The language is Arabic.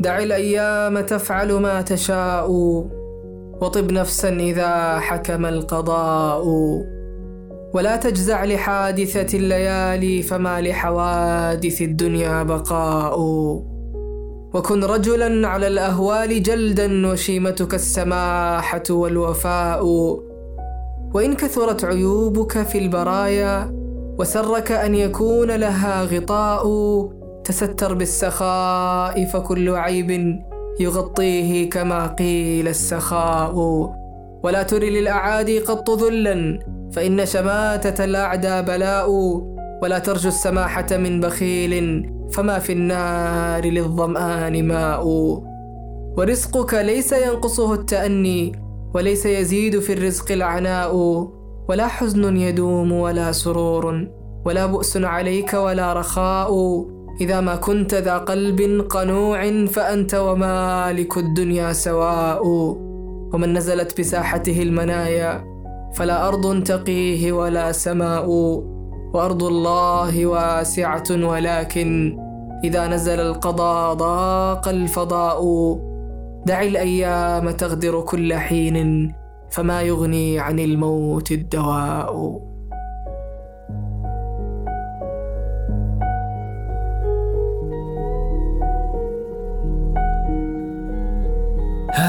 دع الأيام تفعل ما تشاء وطب نفسا إذا حكم القضاء. ولا تجزع لحادثة الليالي فما لحوادث الدنيا بقاء. وكن رجلا على الأهوال جلدا وشيمتك السماحة والوفاء. وإن كثرت عيوبك في البرايا وسرك أن يكون لها غطاء. تستر بالسخاء فكل عيب يغطيه كما قيل السخاء. ولا تر للأعادي قط ذلا فإن شماتة الأعدى بلاء ولا ترجو السماحة من بخيل فما في النار للظمآن ماء. ورزقك ليس ينقصه التأني وليس يزيد في الرزق العناء. ولا حزن يدوم ولا سرور ولا بؤس عليك ولا رخاء. إذا ما كنت ذا قلب قنوع فأنت ومالك الدنيا سواء. ومن نزلت بساحته المنايا فلا أرض تقيه ولا سماء. وأرض الله واسعة ولكن إذا نزل القضاء ضاق الفضاء. دع الأيام تغدر كل حين فما يغني عن الموت الدواء.